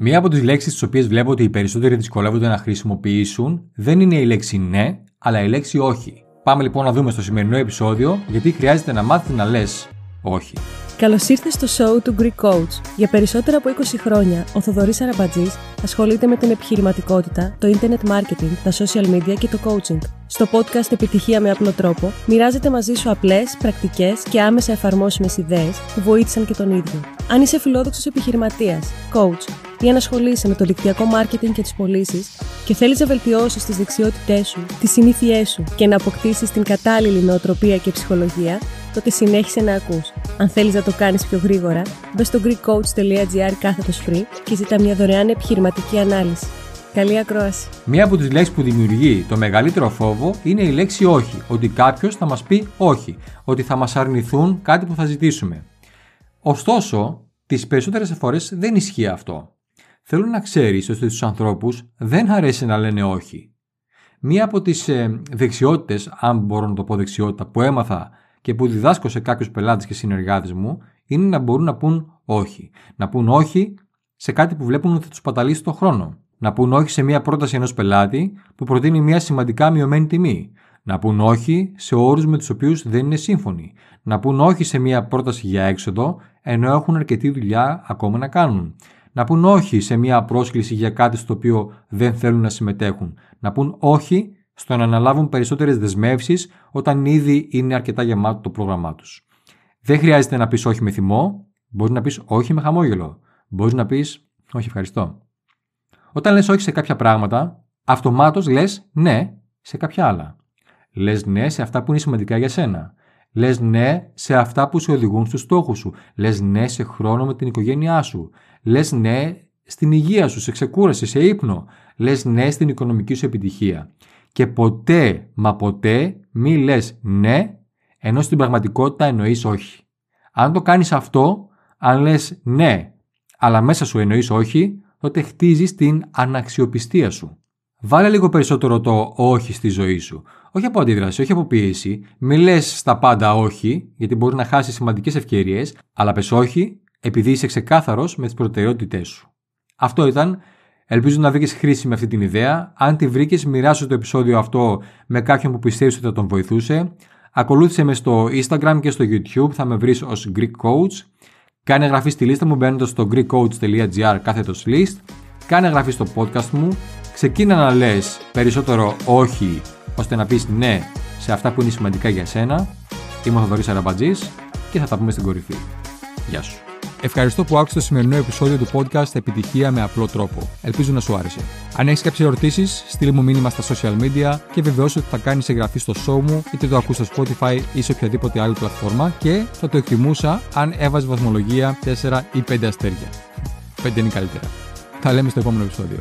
Μία από τις λέξεις τις οποίες βλέπω ότι οι περισσότεροι δυσκολεύονται να χρησιμοποιήσουν δεν είναι η λέξη ναι, αλλά η λέξη όχι. Πάμε λοιπόν να δούμε στο σημερινό επεισόδιο γιατί χρειάζεται να μάθει να λες όχι. Καλώς ήρθες στο show του Greek Coach. Για περισσότερα από 20 χρόνια, ο Θοδωρής Αραμπατζής ασχολείται με την επιχειρηματικότητα, το internet marketing, τα social media και το coaching. Στο podcast Επιτυχία με απλό τρόπο, μοιράζεται μαζί σου απλές, πρακτικές και άμεσα εφαρμόσιμες ιδέες που βοήθησαν και τον ίδιο. Αν είσαι φιλόδοξος επιχειρηματίας, coach ή αν ασχολείσαι με το δικτυακό marketing και τις πωλήσεις και θέλεις να βελτιώσεις τις δεξιότητές σου, τις συνήθειές σου και να αποκτήσεις την κατάλληλη νοοτροπία και ψυχολογία, τότε συνέχισε να ακούς. Αν θέλεις να το κάνεις πιο γρήγορα, μπες στο greekcoach.gr κάθετος free και ζητά μια δωρεάν επιχειρηματική ανάλυση. Καλή ακρόαση. Μία από τις λέξεις που δημιουργεί το μεγαλύτερο φόβο είναι η λέξη όχι. Ότι κάποιος θα μας πει όχι. Ότι θα μας αρνηθούν κάτι που θα ζητήσουμε. Ωστόσο, τις περισσότερες φορές δεν ισχύει αυτό. Θέλω να ξέρεις ότι στους ανθρώπους δεν αρέσει να λένε όχι. Μία από τις ε, δεξιότητες, αν μπορώ να το πω δεξιότητα, που έμαθα και που διδάσκω σε κάποιους πελάτες και συνεργάτες μου είναι να μπορούν να πούν όχι. Να πούν όχι σε κάτι που βλέπουν ότι θα τους παταλήσει το χρόνο. Να πούν όχι σε μια πρόταση ενός πελάτη που προτείνει μια σημαντικά μειωμένη τιμή. Να πούν όχι σε όρους με τους οποίους δεν είναι σύμφωνοι. Να πούν όχι σε μια πρόταση για έξοδο ενώ έχουν αρκετή δουλειά ακόμα να κάνουν. Να πούν όχι σε μια πρόσκληση για κάτι στο οποίο δεν θέλουν να συμμετέχουν. Να πούν όχι στο να αναλάβουν περισσότερες δεσμεύσεις όταν ήδη είναι αρκετά γεμάτο το πρόγραμμά τους. Δεν χρειάζεται να πεις όχι με θυμό, μπορείς να πεις όχι με χαμόγελο. Μπορείς να πεις όχι ευχαριστώ. Όταν λες όχι σε κάποια πράγματα, αυτομάτως λες ναι σε κάποια άλλα. Λες ναι σε αυτά που είναι σημαντικά για σένα. Λες ναι σε αυτά που σε οδηγούν στους στόχους σου. Λες ναι σε χρόνο με την οικογένειά σου. Λες ναι στην υγεία σου, σε ξεκούραση, σε ύπνο. Λες ναι στην οικονομική σου επιτυχία και ποτέ, μα ποτέ μη λες ναι, ενώ στην πραγματικότητα εννοείς όχι. Αν το κάνεις αυτό, αν λες ναι, αλλά μέσα σου εννοείς όχι, τότε χτίζεις την αναξιοπιστία σου. Βάλε λίγο περισσότερο το όχι στη ζωή σου. Όχι από αντίδραση, όχι από πίεση. Μη λες στα πάντα όχι, γιατί μπορεί να χάσεις σημαντικές ευκαιρίες, αλλά πες όχι επειδή είσαι ξεκάθαρος με τις προτεραιότητές σου. Αυτό ήταν Ελπίζω να βρήκες χρήσιμη αυτή την ιδέα. Αν τη βρήκες, μοιράσου το επεισόδιο αυτό με κάποιον που πιστεύεις ότι θα τον βοηθούσε. Ακολούθησε με στο Instagram και στο YouTube, θα με βρεις ως Greek Coach. Κάνε εγγραφή στη λίστα μου μπαίνοντας στο greekcoach.gr κάθετος list. Κάνε εγγραφή στο podcast μου. Ξεκίνα να λες περισσότερο όχι, ώστε να πεις ναι σε αυτά που είναι σημαντικά για σένα. Είμαι ο Θοδωρής Αραμπατζής και θα τα πούμε στην κορυφή. Γεια σου. Ευχαριστώ που άκουσες το σημερινό επεισόδιο του podcast Επιτυχία με απλό τρόπο. Ελπίζω να σου άρεσε. Αν έχεις κάποιες ερωτήσεις, στείλ μου μήνυμα στα social media και βεβαιώσου ότι θα κάνεις εγγραφή στο show μου, είτε το ακούς στο Spotify ή σε οποιαδήποτε άλλη πλατφόρμα και θα το εκτιμούσα αν έβαζε βαθμολογία 4 ή 5 αστέρια. 5 είναι καλύτερα. Θα λέμε στο επόμενο επεισόδιο.